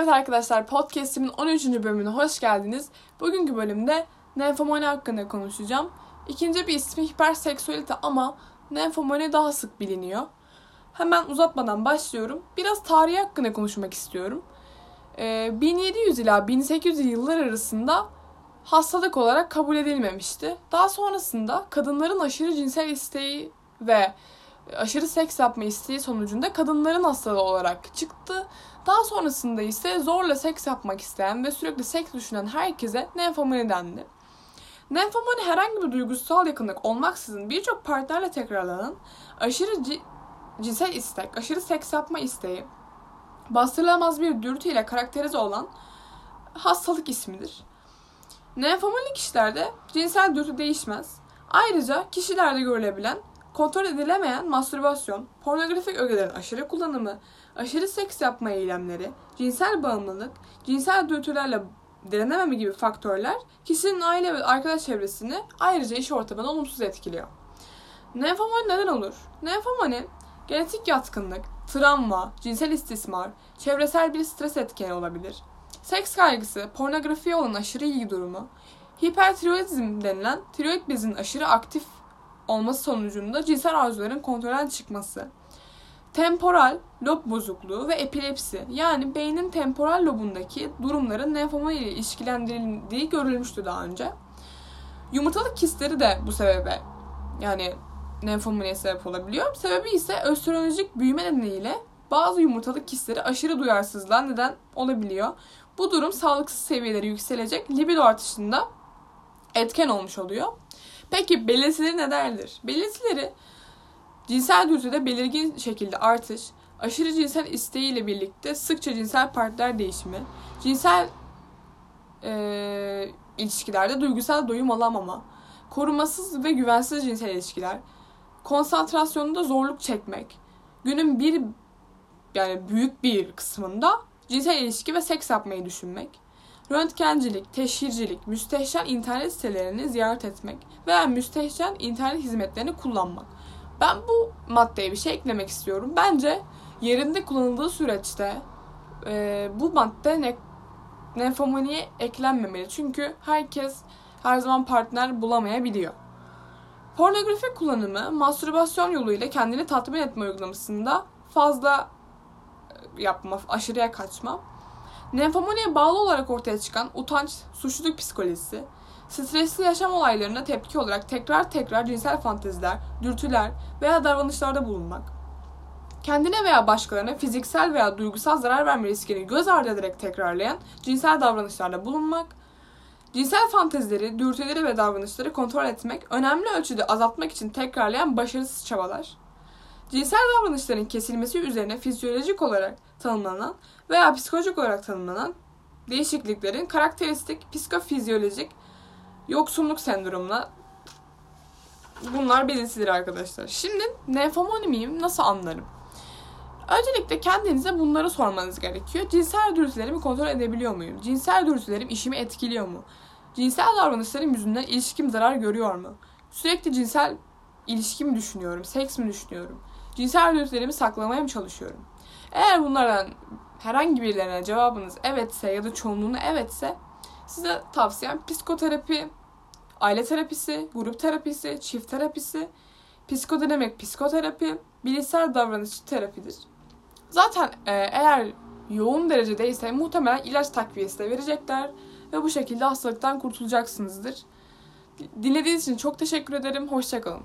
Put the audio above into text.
Evet arkadaşlar podcast'imin 13. bölümüne hoş geldiniz. Bugünkü bölümde nenfomani hakkında konuşacağım. İkinci bir ismi hiperseksüelite ama nenfomani daha sık biliniyor. Hemen uzatmadan başlıyorum. Biraz tarihi hakkında konuşmak istiyorum. Ee, 1700 ila 1800 yıllar arasında hastalık olarak kabul edilmemişti. Daha sonrasında kadınların aşırı cinsel isteği ve aşırı seks yapma isteği sonucunda kadınların hastalığı olarak çıktı. Daha sonrasında ise zorla seks yapmak isteyen ve sürekli seks düşünen herkese nenfomani dendi. Nenfomani herhangi bir duygusal yakınlık olmaksızın birçok partnerle tekrarlanan aşırı ci- cinsel istek, aşırı seks yapma isteği, bastırılamaz bir dürtüyle karakterize olan hastalık ismidir. Nenfomani kişilerde cinsel dürtü değişmez. Ayrıca kişilerde görülebilen kontrol edilemeyen mastürbasyon, pornografik ögelerin aşırı kullanımı, aşırı seks yapma eylemleri, cinsel bağımlılık, cinsel dürtülerle direnememe gibi faktörler kişinin aile ve arkadaş çevresini ayrıca iş ortamını olumsuz etkiliyor. Nenfomani neden olur? Nenfomani genetik yatkınlık, travma, cinsel istismar, çevresel bir stres etkeni olabilir. Seks kaygısı, pornografiye olan aşırı ilgi durumu, hipertiroidizm denilen tiroid bezinin aşırı aktif olması sonucunda cinsel arzuların kontrolden çıkması, temporal lob bozukluğu ve epilepsi yani beynin temporal lobundaki durumların nenfomani ile ilişkilendirildiği görülmüştü daha önce. Yumurtalık kistleri de bu sebebe yani nenfomaniye sebep olabiliyor. Sebebi ise östrojenik büyüme nedeniyle bazı yumurtalık kistleri aşırı duyarsızlığa neden olabiliyor. Bu durum sağlıksız seviyeleri yükselecek libido artışında etken olmuş oluyor. Peki belirtileri nelerdir? Belirtileri cinsel dürtüde belirgin şekilde artış, aşırı cinsel isteğiyle birlikte sıkça cinsel partner değişimi, cinsel e, ilişkilerde duygusal doyum alamama, korumasız ve güvensiz cinsel ilişkiler, konsantrasyonunda zorluk çekmek, günün bir yani büyük bir kısmında cinsel ilişki ve seks yapmayı düşünmek, röntgencilik, teşhircilik, müstehcen internet sitelerini ziyaret etmek veya müstehcen internet hizmetlerini kullanmak. Ben bu maddeye bir şey eklemek istiyorum. Bence yerinde kullanıldığı süreçte e, bu madde ne, nenfomaniye eklenmemeli. Çünkü herkes her zaman partner bulamayabiliyor. Pornografi kullanımı mastürbasyon yoluyla kendini tatmin etme uygulamasında fazla yapma, aşırıya kaçma. Nenfomaniye bağlı olarak ortaya çıkan utanç, suçluluk psikolojisi, stresli yaşam olaylarına tepki olarak tekrar tekrar cinsel fanteziler, dürtüler veya davranışlarda bulunmak, kendine veya başkalarına fiziksel veya duygusal zarar verme riskini göz ardı ederek tekrarlayan cinsel davranışlarda bulunmak, cinsel fantezileri, dürtüleri ve davranışları kontrol etmek, önemli ölçüde azaltmak için tekrarlayan başarısız çabalar, cinsel davranışların kesilmesi üzerine fizyolojik olarak tanımlanan veya psikolojik olarak tanımlanan değişikliklerin karakteristik psikofizyolojik yoksunluk sendromuna bunlar belirtilir arkadaşlar. Şimdi nenfomani miyim? Nasıl anlarım? Öncelikle kendinize bunları sormanız gerekiyor. Cinsel dürtülerimi kontrol edebiliyor muyum? Cinsel dürtülerim işimi etkiliyor mu? Cinsel davranışlarım yüzünden ilişkim zarar görüyor mu? Sürekli cinsel ilişki mi düşünüyorum? Seks mi düşünüyorum? Cinsel dürtülerimi saklamaya mı çalışıyorum? Eğer bunlardan herhangi birilerine cevabınız evetse ya da çoğunluğunu evetse size tavsiyem psikoterapi, aile terapisi, grup terapisi, çift terapisi, psikodinamik psikoterapi, bilişsel davranışçı terapidir. Zaten e, eğer yoğun derecedeyse muhtemelen ilaç takviyesi de verecekler ve bu şekilde hastalıktan kurtulacaksınızdır. Dinlediğiniz için çok teşekkür ederim. Hoşçakalın.